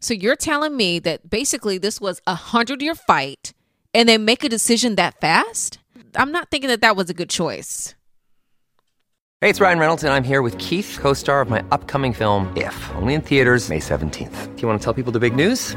So you're telling me that basically this was a hundred year fight and they make a decision that fast? I'm not thinking that that was a good choice. Hey, it's Ryan Reynolds, and I'm here with Keith, co star of my upcoming film, If, only in theaters, May 17th. Do you want to tell people the big news?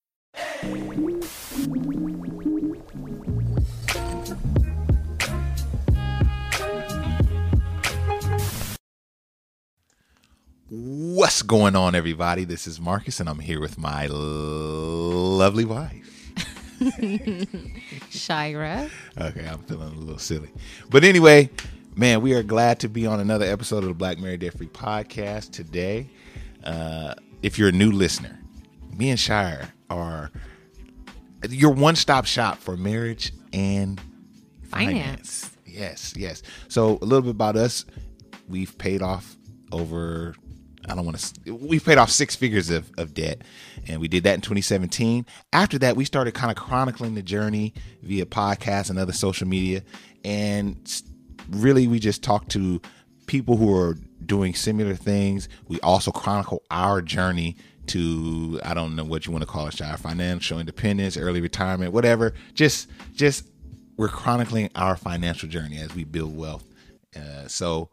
What's going on, everybody? This is Marcus, and I'm here with my lovely wife. Shira. Okay, I'm feeling a little silly. But anyway, man, we are glad to be on another episode of the Black Married Debt Free podcast today. Uh, if you're a new listener, me and Shira are your one stop shop for marriage and finance. Finance. Yes, yes. So a little bit about us. We've paid off over I don't want to we've paid off six figures of, of debt and we did that in 2017. After that, we started kind of chronicling the journey via podcasts and other social media and really we just talked to people who are doing similar things. We also chronicle our journey to I don't know what you want to call it, Shira, financial independence, early retirement, whatever. Just just we're chronicling our financial journey as we build wealth. Uh, so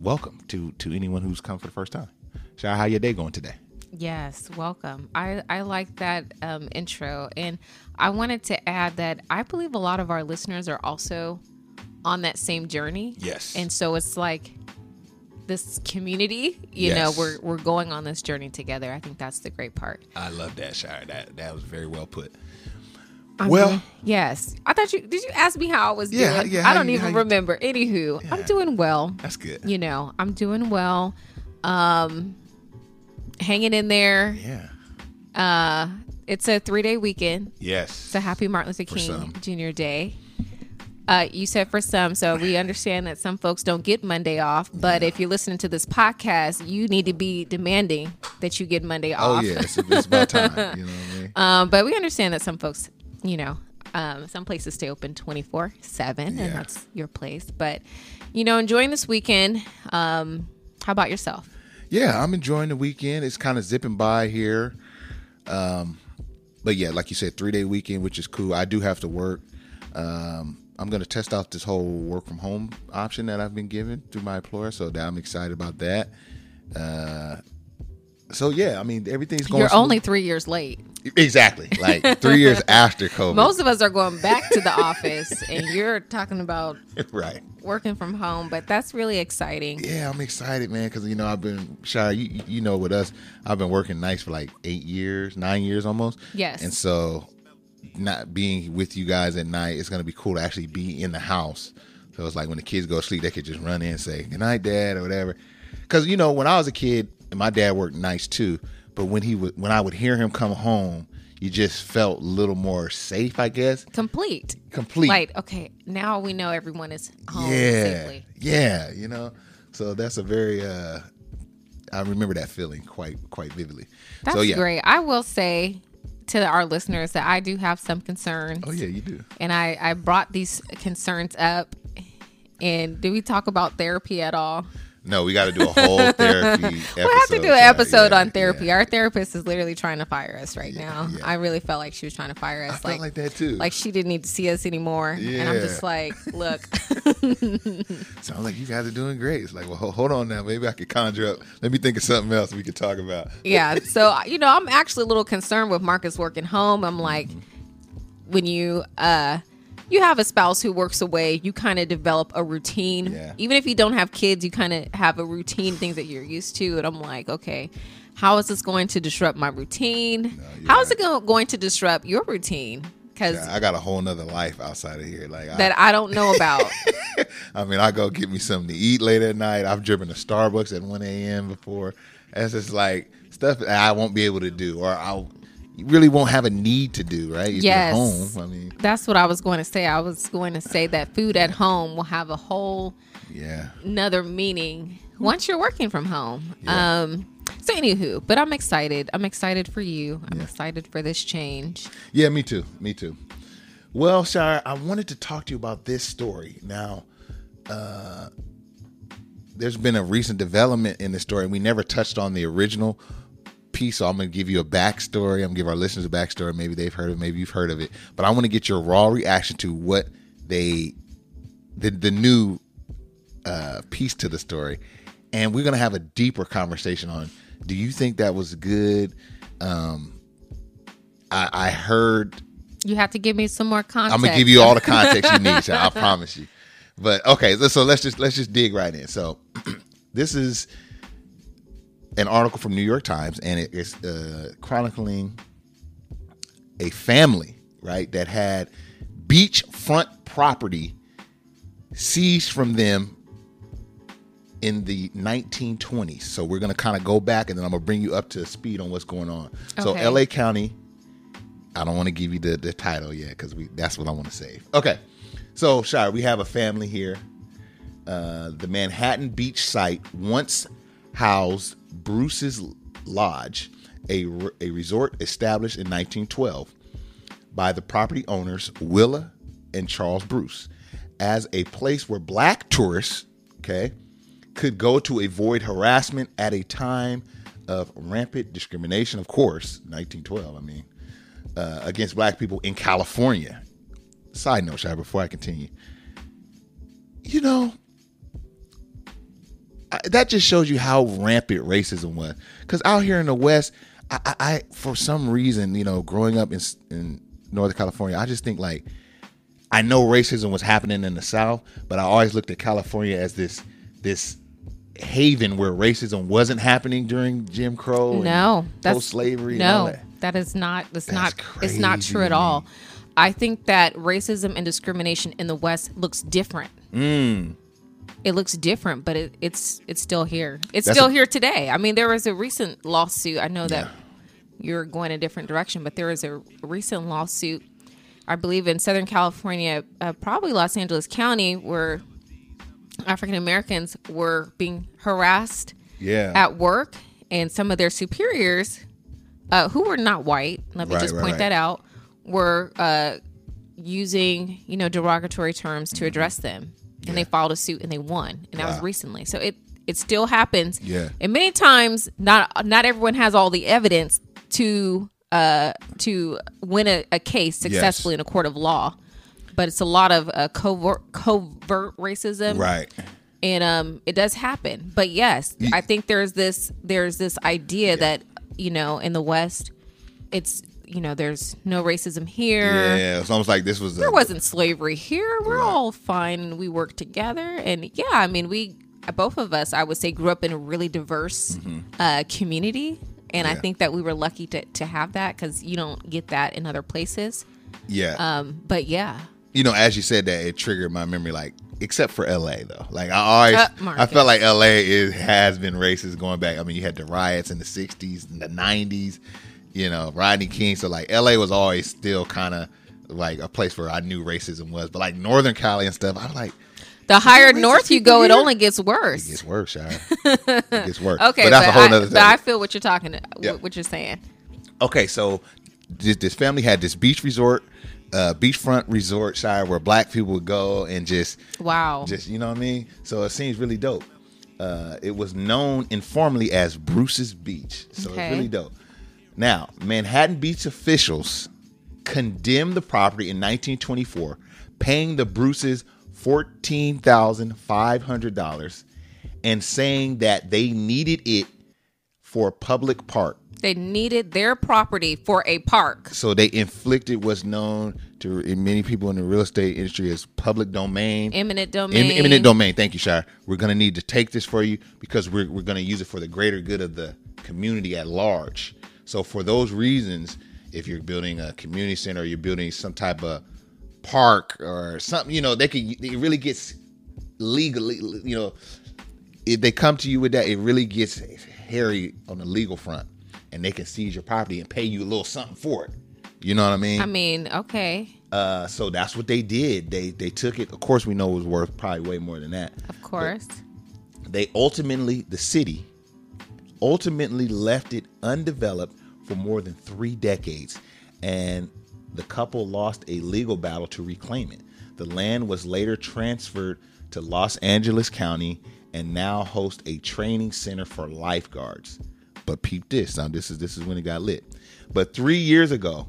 welcome to to anyone who's come for the first time. Shira, how your day going today? Yes, welcome. I, I like that um, intro. And I wanted to add that I believe a lot of our listeners are also on that same journey. Yes. And so it's like this community, you Yes. know, we're, we're going on this journey together. I think that's the great part. I love that, Shira. That that was very well put. I'm well, doing- yes. I thought you, did you ask me how I was Yeah, doing? yeah, I don't you- even remember. Anywho, I'm doing well. that's good. You know, I'm doing well. Um, hanging in there. Yeah. Uh, it's a three day weekend. Yes. It's a happy Martin Luther King. Jr. Day. Uh, you said for some, so we understand that some folks don't get Monday off. But if you're listening to this podcast, you need to be demanding that you get Monday off. Oh yeah, it's, it's about time. You know what I mean? Um, but we understand that some folks, you know, um, some places stay open 24 7, Yeah. and that's your place. But, you know, enjoying this weekend. Um, how about yourself? Yeah, I'm enjoying the weekend. It's kind of zipping by here. Um, but yeah, like you said, three day weekend, which is cool. I do have to work. Um, I'm going to test out this whole work from home option that I've been given through my employer, so that I'm excited about that. Uh, so yeah, I mean everything's going. You're smooth. only three years late. exactly like three years after COVID. Most of us are going back to the office, and you're talking about right. working from home, but that's really exciting. Yeah, I'm excited, man, because you know I've been shy. You, you know, with us, I've been working nights for like eight years, nine years almost. Yes. and so not being with you guys at night, it's gonna be cool to actually be in the house. So it's like when the kids go to sleep, they could just run in and say "Good night, Dad" or whatever. Because you know, when I was a kid, and my dad worked nights too, but when he would, when I would hear him come home, you just felt a little more safe, I guess. Complete. Complete. Like, okay, now we know everyone is home yeah, safely. yeah, you know. So that's a very. uh I remember that feeling quite quite vividly. That's so yeah, great. I will say to our listeners that I do have some concerns. Oh yeah, you do. And I, I brought these concerns up. And did we talk about therapy at all? No, we got to do a whole therapy. We'll have to do an episode Yeah, on therapy. yeah. Our therapist is literally trying to fire us right now. yeah. I really felt like she was trying to fire us. I felt like that too. Like she didn't need to see us anymore. And I'm just like, look, Sounds like you guys are doing great. It's like, well, hold on now. Maybe I could conjure up. Let me think of something else we could talk about. yeah. So you know, I'm actually a little concerned with Marcus working home. I'm like, when you uh you have a spouse who works away, you kind of develop a routine. Yeah. Even if you don't have kids, you kind of have a routine, things that you're used to. And I'm like, okay, how is this going to disrupt my routine? How is it go- going to disrupt your routine? Because Yeah, I got a whole nother life outside of here. Like, that I don't know about. I mean, I go get me something to eat late at night. I've driven to Starbucks at 1 a.m. before. That's just like stuff that I won't be able to do, or I really won't have a need to do. Right? If Yes. Home. I mean, That's what I was going to say. I was going to say that food at home will have a whole yeah. another meaning once you're working from home. Yeah. Um so anywho, but I'm excited. I'm excited for you. I'm excited for this change. Yeah, me too. Me too. Well, Shira, I wanted to talk to you about this story. Now, uh, there's been a recent development in the story, we never touched on the original piece. So I'm going to give you a backstory. I'm going to give our listeners a backstory. Maybe they've heard of it, maybe you've heard of it. But I want to get your raw reaction to what they, the, the new uh, piece to the story. And we're going to have a deeper conversation on do you think that was good? Um, I, I heard You have to give me some more context. I'm gonna give you all the context you need. So I promise you. But okay, so let's just let's just dig right in. So this is an article from New York Times, and it is uh, chronicling a family right that had beachfront property seized from them in the 1920s. So we're going to kind of go back and then I'm going to bring you up to speed on what's going on. So LA County I don't want to give you the, the title yet because we that's what I want to save. Okay, so Shira, we have a family here. Uh, the Manhattan Beach site once housed Bruce's Lodge, a, a resort established in 1912 by the property owners Willa and Charles Bruce as a place where black tourists, okay, could go to avoid harassment at a time of rampant discrimination. Of course, 1912. I mean, uh, against black people in California. Side note, Shai, before I continue, you know, I, that just shows you how rampant racism was. Because out here in the West, I, I, I for some reason, you know, growing up in, in Northern California, I just think like I know racism was happening in the South, but I always looked at California as this this haven where racism wasn't happening during Jim Crow, and No, that's all No, that. that is not. That's, That's not. It's not true at all. I think that racism and discrimination in the West looks different. Mm. It looks different, but it, it's it's still here. It's That's still a- here today. I mean, there was a recent lawsuit. I know that you're going a different direction, but there was a recent lawsuit, I believe, in Southern California, uh, probably Los Angeles County, where African Americans were being harassed Yeah. at work, and some of their superiors, uh, who were not white, let me Right, just right, point right. that out, were uh, using you know derogatory terms to address them, and they filed a suit and they won, and that was recently. So it it still happens. Yeah. and many times not not everyone has all the evidence to uh to win a, a case successfully in a court of law. But it's a lot of uh, covert covert racism, Right. and um it does happen but yes i think there's this there's this idea that you know in the west it's you know there's no racism here Yeah. It's almost like this was. there wasn't slavery here we're all fine and we work together and yeah i mean we both of us i would say grew up in a really diverse uh, community and i think that we were lucky to, to have that because you don't get that in other places Yeah. um but yeah you know, as you said that, it triggered my memory. Like, except for L.A. though. Like, I always, I felt like L.A. is has been racist going back. I mean, you had the riots in the '60s and the '90s. You know, Rodney King. So like, L.A. was always still kind of like a place where I knew racism was. But like Northern Cali and stuff, I'm like, the higher north you go it only gets worse it gets worse, Shira. it gets worse. Okay, but that's a whole I, but I feel what you're talking, Yeah. what you're saying. Okay, so this, this family had this beach resort, uh, beachfront resort Shira where black people would go and just Wow. just you know what I mean. So it seems really dope. Uh, it was known informally as Bruce's Beach, so Okay. it's really dope. Now, Manhattan Beach officials condemned the property in 1924, paying the Bruces fourteen thousand five hundred dollars, and saying that they needed it for a public park. they needed their property for a park. So they inflicted what's known to many people in the real estate industry as public domain. Eminent domain. Em- eminent domain. Thank you, Shira. We're going to need to take this for you because we're, we're going to use it for the greater good of the community at large. So, for those reasons, if you're building a community center or you're building some type of park or something, you know, they can, it really gets legally, you know, if they come to you with that, it really gets hairy on the legal front and they can seize your property and pay you a little something for it. You know what I mean? I mean, okay, Uh, so that's what they did. They they took it. Of course, we know it was worth probably way more than that. of course. They ultimately, the city, ultimately left it undeveloped for more than three decades, and the couple lost a legal battle to reclaim it. The land was later transferred to Los Angeles County and now hosts a training center for lifeguards. But peep this, now this is this is when it got lit. But three years ago,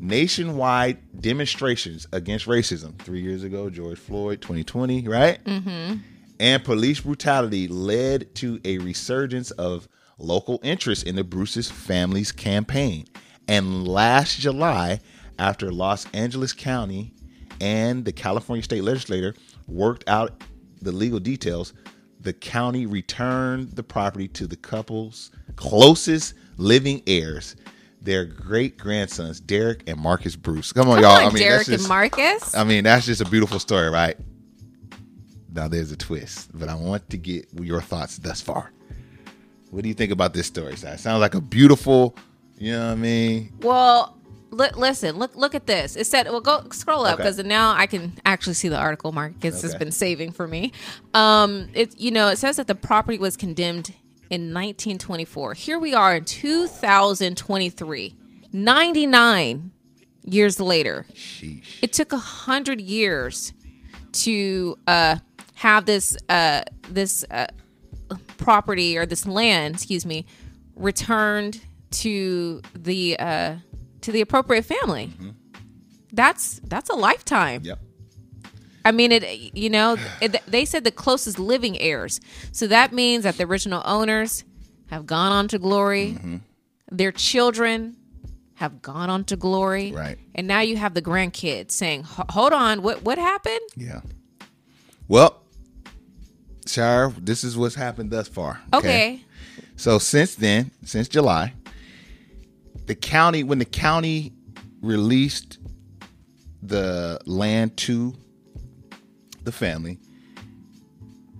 nationwide demonstrations against racism. Three years ago, George Floyd, 2020, right? Mm-hmm. And police brutality led to a resurgence of local interest in the Bruce's family's campaign. And last July, after Los Angeles County and the California state legislature worked out the legal details, the county returned the property to the couple's closest living heirs, their great grandsons, Derek and Marcus Bruce. Come on, Come y'all. on, I mean, Derek that's just, and Marcus. I mean, that's just a beautiful story, right? Now there's a twist, but I want to get your thoughts thus far. What do you think about this story? Sounds like a beautiful, you know what I mean? Well, li- listen, look look at this. It said, well, go scroll up Okay. because now I can actually see the article Marcus has Okay. been saving for me. Um, it you know it says that the property was condemned in 1924. Here we are in 2023, 99 years later. Sheesh. It took a hundred years to uh, have this uh, this uh, property or this land, excuse me, returned to the uh, to the appropriate family. That's that's a lifetime. Yep. I mean, it. You know, it, they said the closest living heirs, so that means that the original owners have gone on to glory. Mm-hmm. Their children have gone on to glory, Right. And now you have the grandkids saying, "Hold on, what what happened?" Yeah. Well, Shira, this is what's happened thus far. Okay, So since then, since July, the county when the county released the land to the family,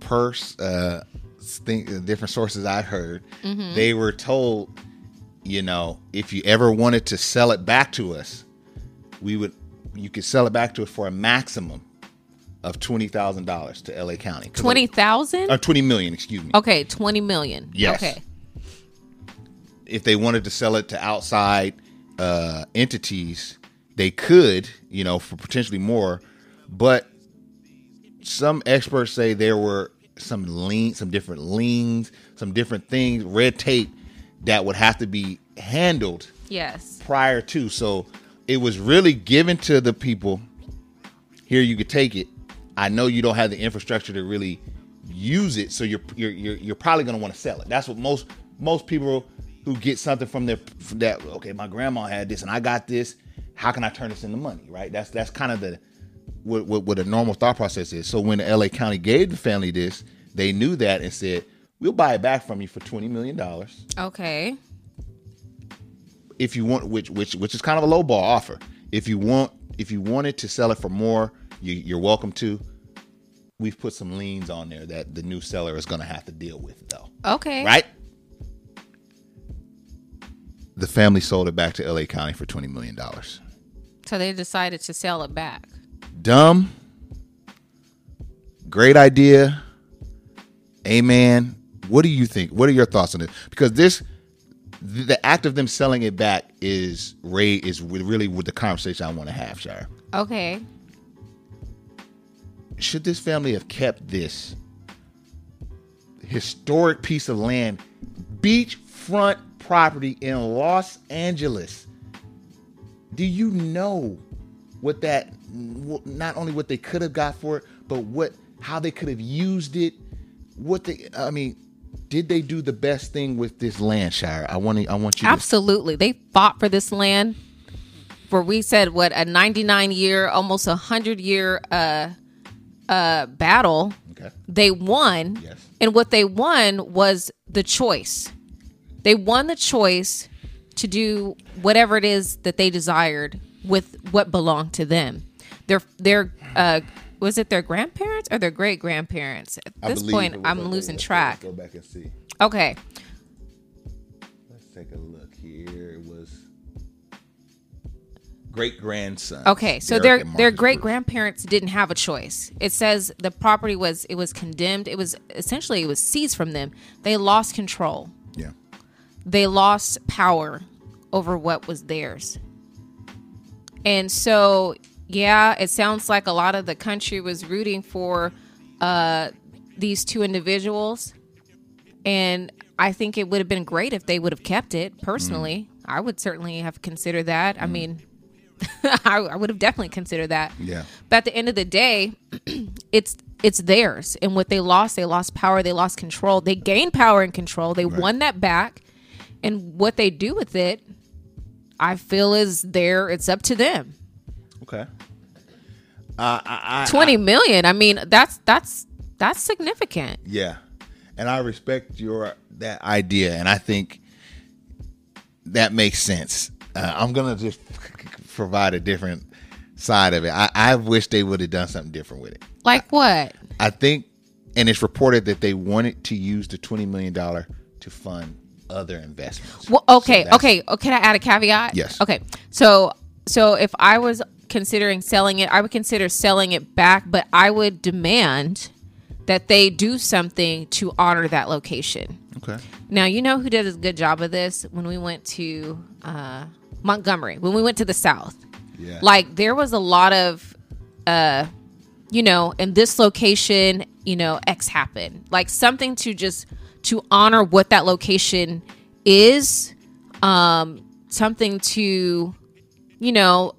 per uh, think, different sources I heard, they were told, you know, if you ever wanted to sell it back to us, we would, you could sell it back to us for a maximum of twenty thousand dollars to LA County. Twenty thousand? or twenty million, excuse me. Okay, twenty million. Yes. Okay. if they wanted to sell it to outside uh, entities, they could, you know, for potentially more. But some experts say there were some lean, some different liens, some different things, red tape that would have to be handled Yes. prior to. So it was really given to the people. Here, you could take it. I know you don't have the infrastructure to really use it, so you're you're you're, you're probably going to want to sell it. That's what most most people who get something from their from that. Okay, my grandma had this, and I got this. How can I turn this into money? Right. That's that's kind of the what, what what a normal thought process is. So when the LA County gave the family this, they knew that and said, "We'll buy it back from you for twenty million dollars." Okay. if you want which which which is kind of a low ball offer if you want if you wanted to sell it for more you, you're welcome to. We've put some liens on there that the new seller is going to have to deal with though. Okay. right? The family sold it back to la county for 20 million dollars. So they decided to sell it back. dumb. Great idea. Amen. What do you think? What are your thoughts on it because this the, the act of them selling it back is Ray is really with the conversation I want to have, Shira. Okay. Should this family have kept this historic piece of land, beachfront property in Los Angeles? Do you know what that not only what they could have got for it, but what how they could have used it? What they I mean, did they do the best thing with this land, Shira? I want to, I want you. Absolutely, to... they fought for this land. For we said what a 99 year, almost a hundred year uh, uh, battle. Okay. They won, yes. and what they won was the choice. They won the choice to do whatever it is that they desired with what belonged to them. Their their uh, was it their grandparents or their great grandparents? At this point, I'm losing track. Go back and see. Okay. Let's take a look here. It was great grandson. Okay, so Derek their their great grandparents didn't have a choice. It says the property was it was condemned. It was essentially it was seized from them. They lost control. Yeah. They lost power over what was theirs. And so yeah, it sounds like a lot of the country was rooting for uh, these two individuals. And I think it would have been great if they would have kept it personally. Mm. I would certainly have considered that. Mm. I mean, I, I, would have definitely considered that. Yeah. But at the end of the day, it's it's theirs. And what they lost, they lost power, they lost control. They gained power and control. They right. won that back. And what they do with it, I feel is there. It's up to them. Okay. Uh, I, I, Twenty million. I mean, that's that's that's significant. Yeah, and I respect your that idea, and I think that makes sense. Uh, I'm gonna just provide a different side of it. I, I wish they would have done something different with it. Like what? I think, and it's reported that they wanted to use the twenty million dollar to fund other investments. Well, okay, so okay. Oh, can I add a caveat? Yes. Okay. So, so if I was considering selling it. I would consider selling it back, but I would demand that they do something to honor that location. Okay. Now, you know who did a good job of this when we went to uh, Montgomery, when we went to the South. Yeah. Like, there was a lot of, uh, you know, in this location, you know, X happened. Like, something to just to honor what that location is, um, something to, you know,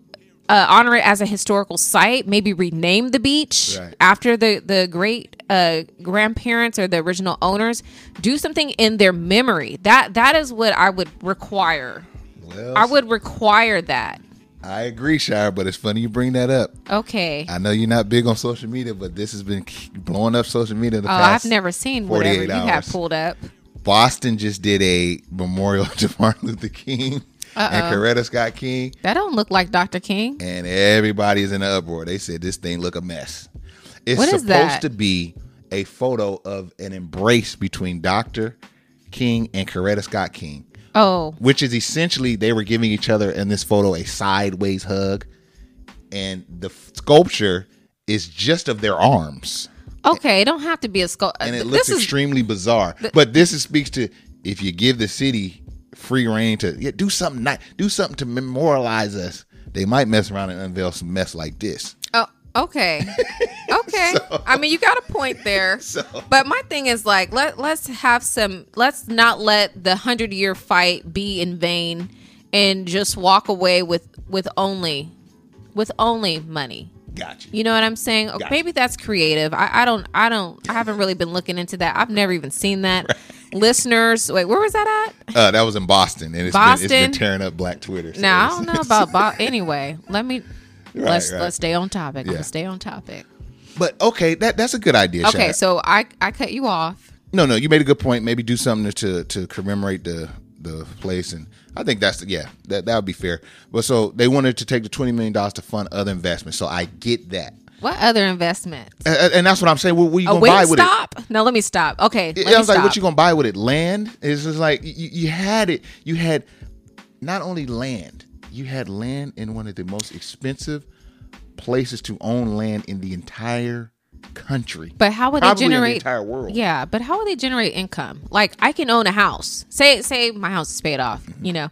uh, honor it as a historical site. Maybe rename the beach right. after the the great uh, grandparents or the original owners. Do something in their memory. That that is what I would require. Well, I would require that. I agree, Shira, but it's funny you bring that up. Okay. I know you're not big on social media, but this has been blowing up social media. The oh, past I've never seen whatever you hours. have pulled up. Boston just did a memorial to Martin Luther King uh-oh. and uh-uh. Coretta Scott King. That don't look like Dr. King. And everybody's in an uproar. They said this thing look a mess. It's what is supposed to be a photo of an embrace between Dr. King and Coretta Scott King. Oh. Which is essentially they were giving each other in this photo a sideways hug. And the sculpture is just of their arms. Okay, it don't have to be a sculpture. Uh, and it looks extremely bizarre. but this is, speaks to if you give the city free reign to yeah, do something not do something to memorialize us. They might mess around and unveil some mess like this. Okay, okay. so, I mean, you got a point there. So, but my thing is like let let's have some. Let's not let the hundred year fight be in vain, and just walk away with with only with only money. Gotcha. You know what I'm saying? Gotcha. Maybe that's creative. I, I, don't. I don't. I haven't really been looking into that. I've never even seen that. Right. Listeners, wait, where was that at? Uh, that was in Boston, and it's Boston? Been, it's been tearing up Black Twitter. So now I don't know about Bo- anyway. Let me let's right. let's stay on topic. Yeah. Let's stay on topic. But okay, that that's a good idea. Okay, so I I cut you off. No, no, you made a good point. Maybe do something to to commemorate the the place and I think that's yeah that that would be fair. But so they wanted to take the twenty million dollars to fund other investments. So I get that. What other investments? And, and that's what I'm saying. What, what you gonna buy with stop? it? No, let me stop. Okay, it, I was like, what you gonna buy with it? Land? It's just like you, you had it. You had not only land, you had land in one of the most expensive places to own land in the entire country. But how would Probably they in the entire world. Yeah, but how would they generate income? Like I can own a house. Say say my house is paid off. Mm-hmm. You know,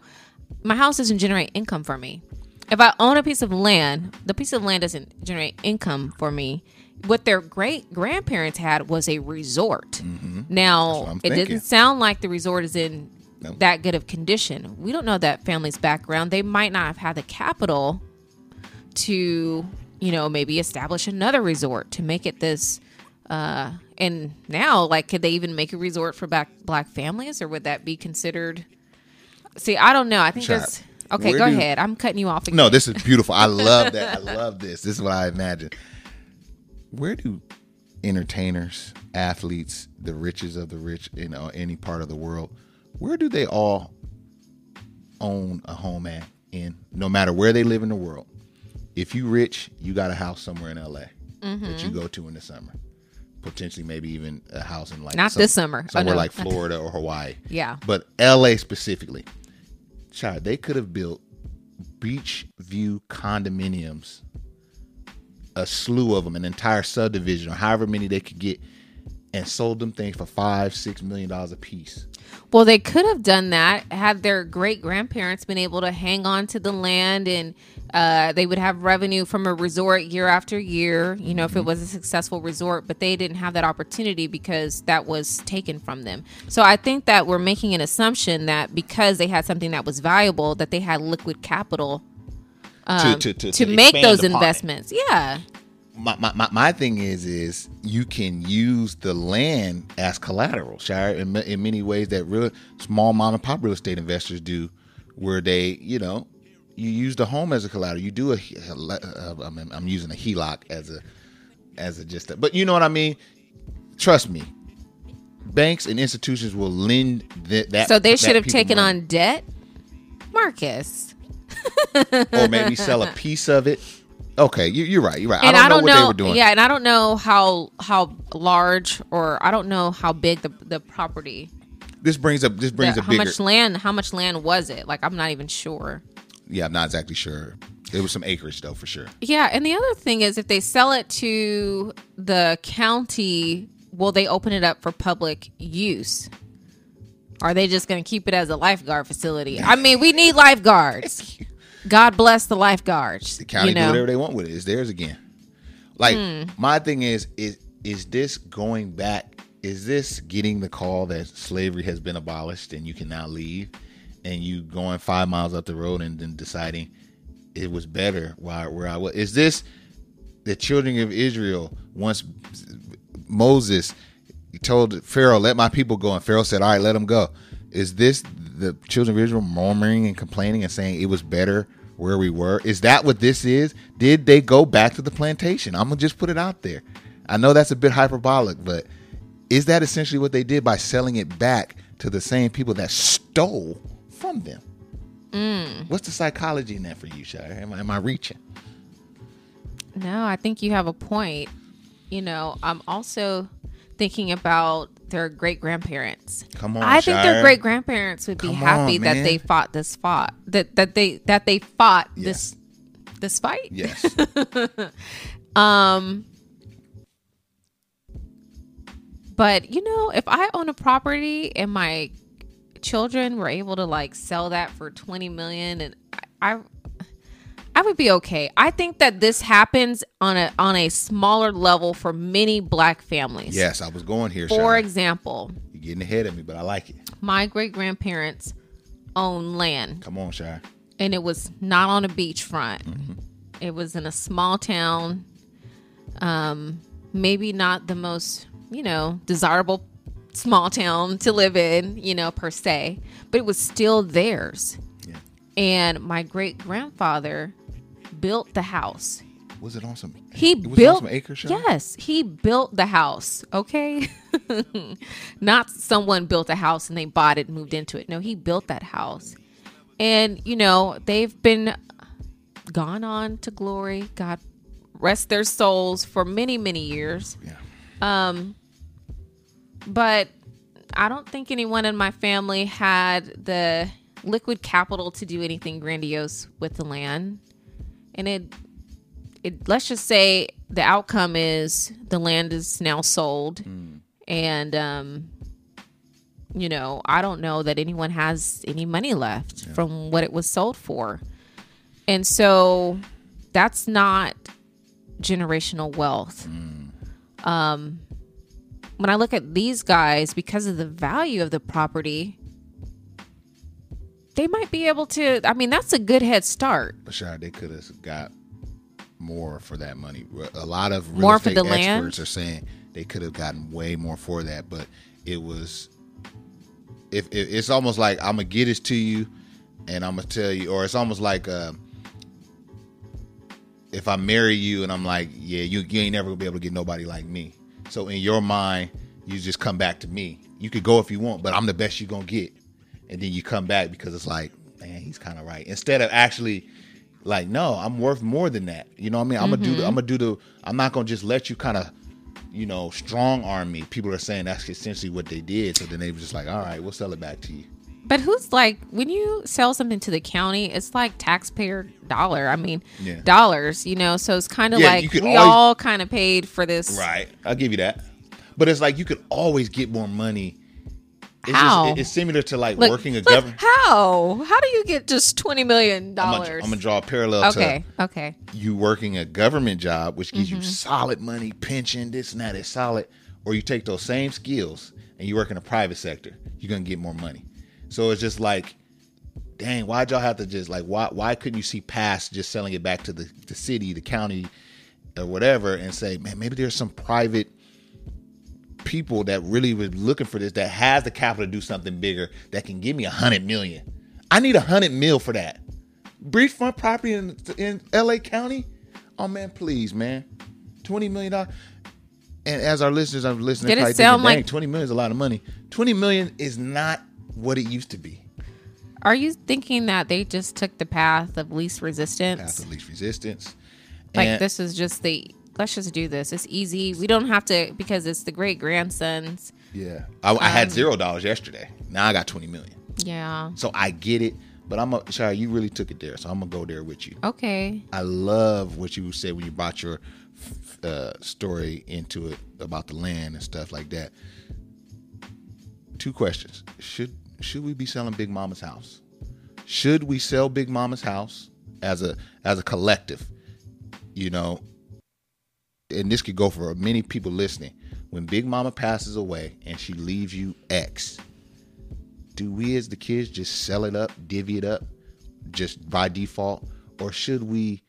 my house doesn't generate income for me. If I own a piece of land, the piece of land doesn't generate income for me. What their great grandparents had was a resort. Mm-hmm. Now it doesn't sound like the resort is in No. that good of condition. We don't know that family's background. They might not have had the capital to you know maybe establish another resort to make it this uh and now like could they even make a resort for black black families or would that be considered see i don't know i think there's okay where go ahead i'm cutting you off again. No, this is beautiful. I love that. I love this. This is what I imagine. Where do entertainers, athletes, the riches of the rich in uh, any part of the world, where do they all own a home at? In no matter where they live in the world, if you rich, you got a house somewhere in LA that Mm-hmm. you go to in the summer. Potentially, maybe even a house in like Not this summer. Oh, somewhere no. like Florida or Hawaii. Yeah. but LA specifically, child, they could have built beach view condominiums, a slew of them, an entire subdivision, or however many they could get, and sold them things for five, six million dollars a piece. Well, they could have done that had their great grandparents been able to hang on to the land and uh, they would have revenue from a resort year after year, you know, if it was a successful resort, but they didn't have that opportunity because that was taken from them. So I think that we're making an assumption that because they had something that was valuable, that they had liquid capital um, to, to, to make those upon it. investments. Yeah. My, my, my, thing is is you can use the land as collateral Shira, in, in many ways that real small mom and pop real estate investors do where they you know you use the home as a collateral you do a, a I'm, I'm using a HELOC as a as a just a, but you know what I mean trust me banks and institutions will lend th- that So they should have taken money. on debt. Marcus. or maybe sell a piece of it okay you, you're right you're right and I I don't don't know what they were doing yeah, and I don't know how how large or I don't know how big the the property, this brings up this brings the- a how bigger much land, how much land was it? Like I'm not even sure. Yeah, I'm not exactly sure. There was some acreage though, for sure. Yeah, and the other thing is if they sell it to the county, will they open it up for public use? Are they just going to keep it as a lifeguard facility? I mean, we need lifeguards. God bless the lifeguards. The county you know? do whatever they want with it. It's theirs again. Like hmm. my thing is, is is this going back? Is this getting the call that slavery has been abolished and you can now leave, and you going five miles up the road and then deciding it was better where where I was? Is this the children of Israel once Moses told Pharaoh, "Let my people go," and Pharaoh said, "All right, let them go." Is this the children of Israel murmuring and complaining and saying it was better where we were? Is that what this is? Did they go back to the plantation? I'm gonna just put it out there. I know that's a bit hyperbolic, but is that essentially what they did by selling it back to the same people that stole from them? Mm. What's the psychology in that for you, Shira? Am am I reaching? No, I think you have a point. You know, I'm also thinking about their great grandparents. Come on, I think Shira. their great grandparents would be Come happy on, that they fought this fought that that they that they fought Yeah. this this fight. Yes. um. But you know, if I own a property and my children were able to like sell that for 20 million and I, I I would be okay. I think that this happens on a on a smaller level for many black families. yes, I was going here. For Shira. example, You're getting ahead of me, but I like it. my great grandparents owned land Come on, Shira. and it was not on a beachfront. Mm-hmm. It was in a small town. Um, maybe not the most, you know, desirable small town to live in, you know, per se, but it was still theirs. Yeah. And my great grandfather built the house. Was it on some? He it was on built some acre? Yes, he built the house. Okay, not someone built a house and they bought it, and moved into it. No, he built that house, and you know they've been gone on to glory. God rest their souls for many, many years. Yeah. Um, but I don't think anyone in my family had the liquid capital to do anything grandiose with the land, and it it, let's just say the outcome is the land is now sold, and um, you know, I don't know that anyone has any money left from what it was sold for, and so that's not generational wealth. Um, when I look at these guys, because of the value of the property, they might be able to. I mean, that's a good head start. Bashar, they could have got more for that money. A lot of real More for estate the land? experts are saying they could have gotten way more for that, but it was. If, if it's almost like I'm gonna get this to you, and I'm gonna tell you, or it's almost like uh, if I marry you and I'm like, yeah, you you ain't never gonna be able to get nobody like me. So in your mind, you just come back to me. You could go if you want, but I'm the best you gonna get, and then you come back because it's like, man, he's kind of right. Instead of actually like no i'm worth more than that you know what i mean i'm gonna do the, mm-hmm. i'm gonna do the i'm not gonna just let you kind of you know strong arm me people are saying that's essentially what they did so then they were just like all right we'll sell it back to you But who's like when you sell something to the county, it's like taxpayer dollar. I mean, Yeah. dollars. You know, so it's kind of Yeah, like we always- all kind of paid for this. right i'll give you that but it's like you could always get more money it's How? just, it's similar to like working a government How? How do you get just twenty million dollars? I'm gonna draw a parallel Okay. to Okay. you working a government job, which gives Mm-hmm. you solid money, pension, this and that is solid, or you take those same skills and you work in a private sector, you're gonna get more money. So it's just like, dang, why'd y'all have to just like why why couldn't you see past just selling it back to the, the city, the county, or whatever, and say, man, maybe there's some private people that really was looking for this that has the capital to do something bigger that can give me a hundred million. I need a hundred mil for that. Beachfront property in in L.A. County. Oh man, please, man, twenty million dollars. And as our listeners, I'm listening. Did it sound thinking, like- twenty million is a lot of money? Twenty million is not what it used to be. Are you thinking that they just took the path of least resistance? Path of least resistance. Like And- this is just the let's just do this. It's easy. We don't have to because it's the great grandsons. Yeah, I, I Um, had zero dollars yesterday. Now I got twenty million. Yeah. So I get it, but I'm a sorry. You really took it there, so I'm gonna go there with you. Okay. I love what you said when you brought your uh, story into it about the land and stuff like that. Two questions: Should should we be selling Big Mama's house? Should we sell Big Mama's house as a as a collective? You know, and this could go for many people listening. When Big Mama passes away and she leaves you X, do we as the kids just sell it up, divvy it up, just by default, or should we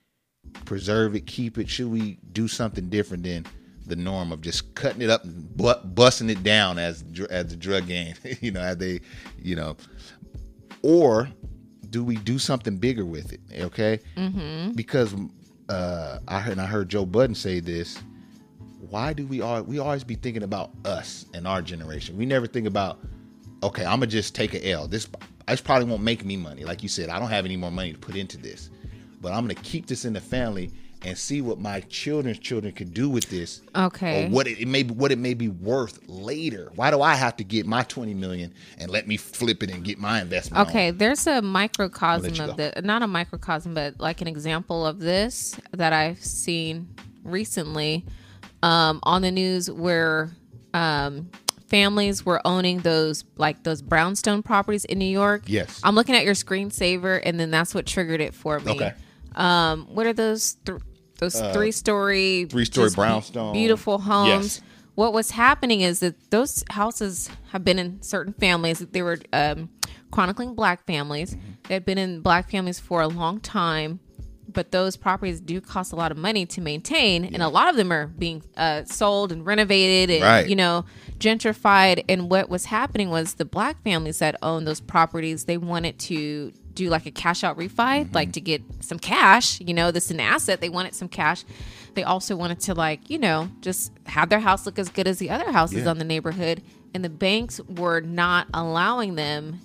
preserve it, keep it? Should we do something different than the norm of just cutting it up and bu- busting it down as as the drug game? you know, as they, you know, or do we do something bigger with it? Okay, mm-hmm. because uh, I heard and I heard Joe Budden say this. Why do we all we always be thinking about us and our generation? We never think about okay, I'm gonna just take a L. This this probably won't make me money. Like you said, I don't have any more money to put into this, but I'm gonna keep this in the family and see what my children's children can do with this. Okay. Or what it, it may be, what it may be worth later. Why do I have to get my 20 million and let me flip it and get my investment? on? Okay, there's a microcosm of the not a microcosm, but like an example of this that I've seen recently um, on the news where um, families were owning those like those brownstone properties in New York. Yes. I'm looking at your screensaver, and then that's what triggered it for me. Okay. Um, what are those? Th- those three story, Uh, three-story brownstone. beautiful homes Yes. what was happening is that those houses have been in certain families. That they were um, chronicling black families. Mm-hmm. They had been in black families for a long time, but those properties do cost a lot of money to maintain, and a lot of them are being uh, sold and renovated and Right. you know gentrified. And what was happening was the black families that owned those properties they wanted to do like a cash out refi, like to get some cash. You know, this is an asset. They wanted some cash. They also wanted to like you know just have their house look as good as the other houses Yeah. on the neighborhood, and the banks were not allowing them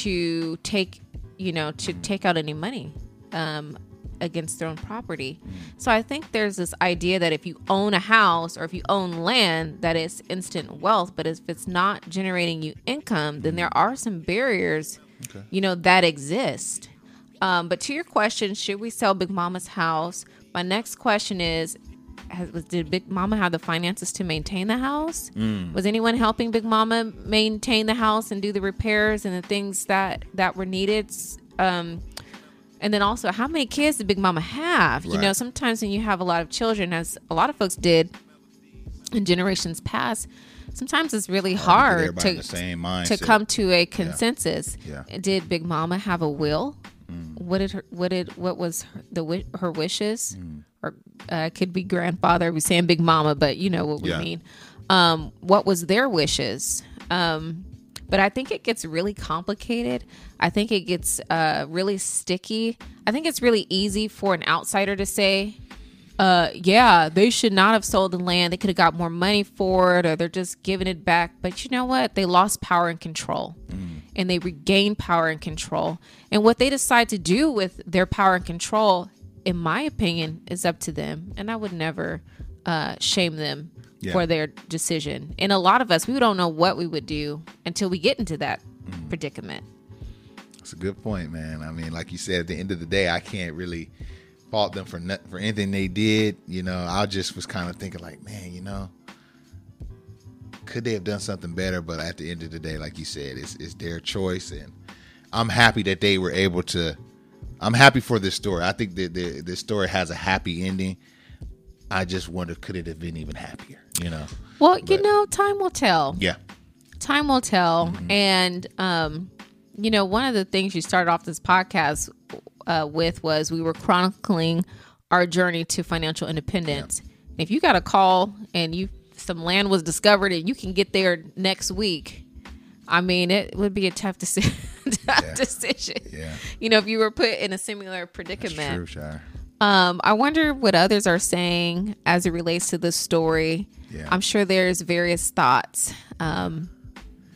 to take you know to take out any money um, against their own property. So I think there's this idea that if you own a house or if you own land, that it's instant wealth. But if it's not generating you income, then there are some barriers, you know, that exist. Um, but to your question, should we sell Big Mama's house? my next question is has, did Big Mama have the finances to maintain the house? Mm. Was anyone helping Big Mama maintain the house and do the repairs and the things that that were needed? Um, and then also, how many kids did Big Mama have? You know, sometimes when you have a lot of children, as a lot of folks did in generations past, sometimes it's really hard to to come to a consensus. Yeah. Did Big Mama have a will? Mm. What did her, what did what was her, the her wishes? Mm. Or uh, could be grandfather. We saying Big Mama, but you know what we Yeah. mean. Um, what was their wishes? Um, but I think it gets really complicated. I think it gets uh, really sticky. I think it's really easy for an outsider to say, uh, yeah, they should not have sold the land. They could have got more money for it, or they're just giving it back. But you know what? They lost power and control, and they regained power and control. And what they decide to do with their power and control, in my opinion, is up to them. And I would never uh, shame them Yeah. for their decision. And a lot of us, we don't know what we would do until we get into that mm. predicament. That's a good point, man. I mean, like you said, at the end of the day, I can't really fault them for for anything they did. You know, I just was kind of thinking, like, man, you know, could they have done something better? But at the end of the day, like you said, it's it's their choice, and I'm happy that they were able to. I'm happy for this story. I think that the, this story has a happy ending. I just wonder, could it have been even happier? You know? Well, you know, time will tell. Yeah. time will tell and um you know one of the things you started off this podcast uh, with was we were chronicling our journey to financial independence if you got a call and you some land was discovered and you can get there next week i mean it would be a tough decision tough decision Yeah. you know if you were put in a similar predicament True, Shira. um, I wonder what others are saying as it relates to this story. Yeah. I'm sure there's various thoughts. Um,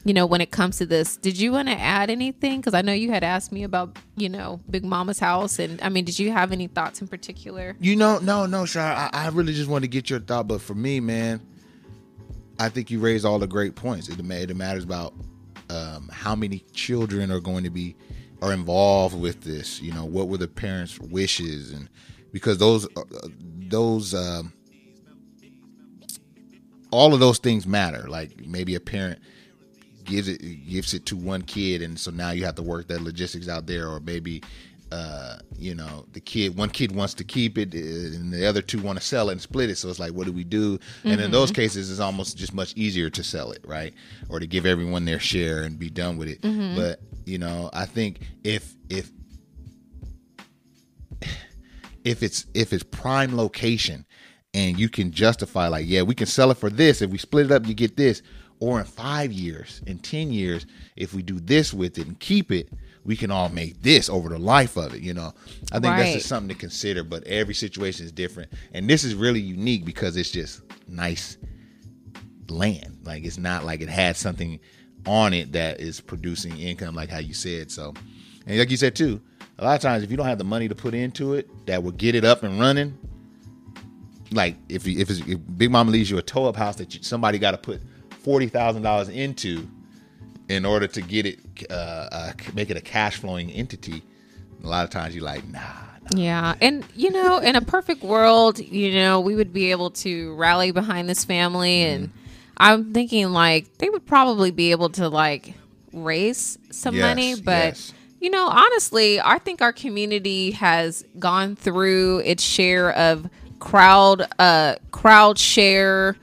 you know, when it comes to this, did you want to add anything? Because I know you had asked me about, you know, Big Mama's house, and I mean, did you have any thoughts in particular? You know, no, no, Shar. I, I really just want to get your thought, but for me, man, I think you raised all the great points. It, it matters about um, how many children are going to be are involved with this. You know, what were the parents' wishes, and because those uh, uh, those um, all of those things matter. Like maybe a parent gives it gives it to one kid and so now you have to work that logistics out there or maybe uh you know the kid one kid wants to keep it uh, and the other two want to sell it and split it. So it's like what do we do? And in those cases it's almost just much easier to sell it right? Or to give everyone their share and be done with it. But you know i think if if if it's if it's prime location and you can justify like yeah we can sell it for this. If we split it up you get this. Or in five years in ten years if we do this with it and keep it we can all make this over the life of it you know? I think that's just something to consider but every situation is different. And this is really unique because it's just nice land. Like it's not like it had something on it that is producing income like how you said. So and like you said too a lot of times if you don't have the money to put into it that will get it up and running like if if, it's, if Big Mama leaves you a toe up house that you, somebody got to put forty thousand dollars into in order to get it uh, uh, make it a cash flowing entity. A lot of times you're like, nah, nah. Yeah. And, you know, in a perfect world, you know, we would be able to rally behind this family. And I'm thinking, like, they would probably be able to, like, raise some Yes, money. But, yes. you know, honestly, I think our community has gone through its share of crowd, uh, crowd share,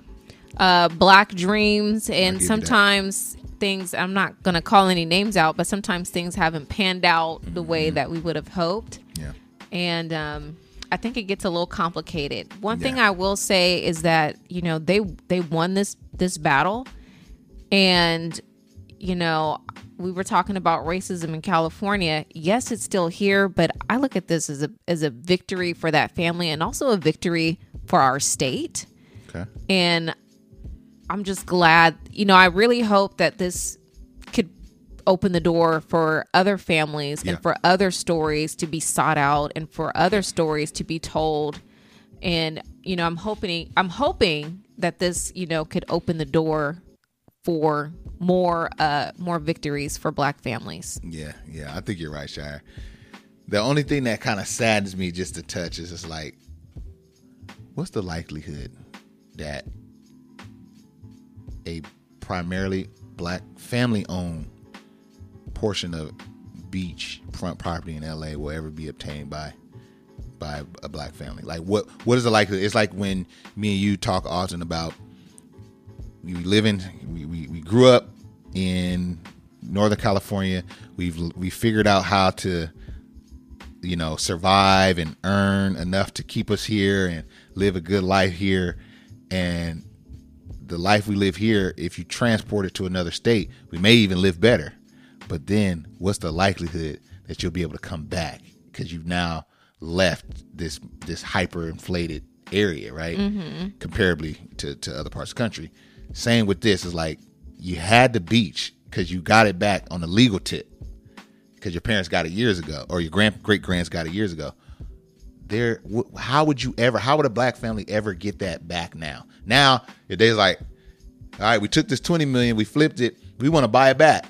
uh, black dreams. And give you that. sometimes things, I'm not going to call any names out, but sometimes things haven't panned out the way Mm-hmm. that we would have hoped yeah, and um, I think it gets a little complicated. One thing I will say is that you know they they won this this battle, and you know we were talking about racism in California. Yes, it's still here, but I look at this as a as a victory for that family and also a victory for our state. okay, And I'm just glad, you know, I really hope that this could open the door for other families Yeah. and for other stories to be sought out and for other stories to be told. And, you know, I'm hoping I'm hoping that this, you know, could open the door for more uh more victories for black families. yeah, yeah. I think you're right, Shira. The only thing that kind of saddens me just a touch is just like what's the likelihood that a primarily black family owned portion of beach front property in LA will ever be obtained by by a black family? Like what what is the likelihood? It's like when me and you talk often about we live in we, we, we grew up in Northern California. We've we figured out how to you know survive and earn enough to keep us here and live a good life here. And the life we live here if you transport it to another state we may even live better. But then what's the likelihood that you'll be able to come back? Because you've now left this this hyper inflated area right? Mm-hmm. Comparably to, to other parts of the country same with this is like you had the beach because you got it back on the legal tip because your parents got it years ago or your grand great grands got it years ago. There wh- how would you ever how would a black family ever get that back now? Now if they're like all right we took this 20 million we flipped it we want to buy it back.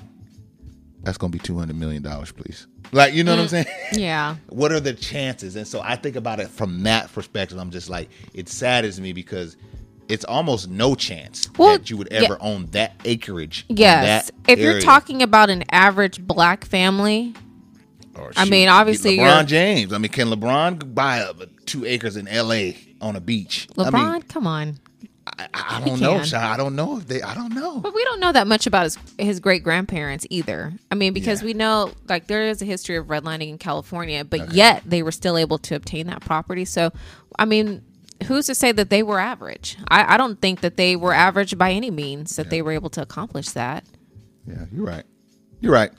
That's gonna be 200 million dollars please. Like you know what i'm mm, saying? Yeah. what are the chances? And so i think about it from that perspective i'm just like it saddens me because it's almost no chance Well, that you would yeah. ever own that acreage Yes. that If you're talking about an average black family, Or I shoot, mean, obviously LeBron James. I mean, can LeBron buy two acres in L.A. on a beach? LeBron, I mean, come on. I, I don't know. Sha. I don't know if they. I don't know. But we don't know that much about his his great grandparents either. I mean, because Yeah. we know like there is a history of redlining in California, but yet they were still able to obtain that property. So, I mean, who's to say that they were average? I, I don't think that they were average by any means that they were able to accomplish that. Yeah, you're right. You're right.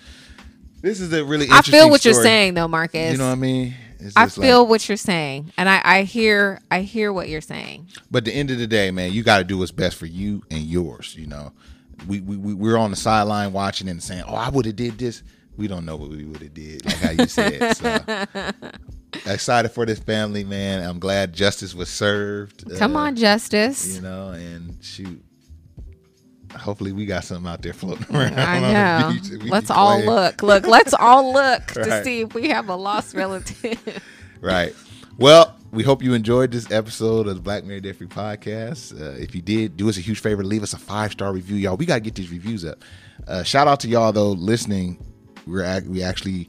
This is a really. I feel what you're saying though, Marcus. You know what I mean? I feel like- what you're saying, and I, I hear I hear what you're saying. but at the end of the day, man, you got to do what's best for you and yours. You know, we we we're on the sideline watching and saying, "Oh, I would have did this." We don't know what we would have did, like how you said. So. Excited for this family, man. I'm glad justice was served. Come Uh, on, Justice. you know, and shoot. Hopefully, we got something out there floating around. I know. Let's all play. look. Look, let's all look to see if we have a lost relative. Right. Well, we hope you enjoyed this episode of the Black Married Different podcast. Uh, if you did, do us a huge favor, leave us a five star review, y'all. We gotta get these reviews up. Uh, shout out to y'all though listening. We're we actually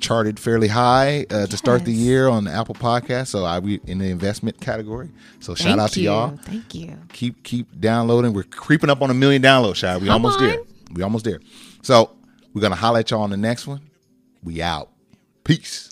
charted fairly high uh, to start the year on the Apple Podcast. So I we in the investment category. So shout Thank out to you. y'all. Thank you. keep keep downloading. We're creeping up on a million downloads, Shy. We Come almost there. We almost there. So we're gonna holler at y'all on the next one. We out. Peace.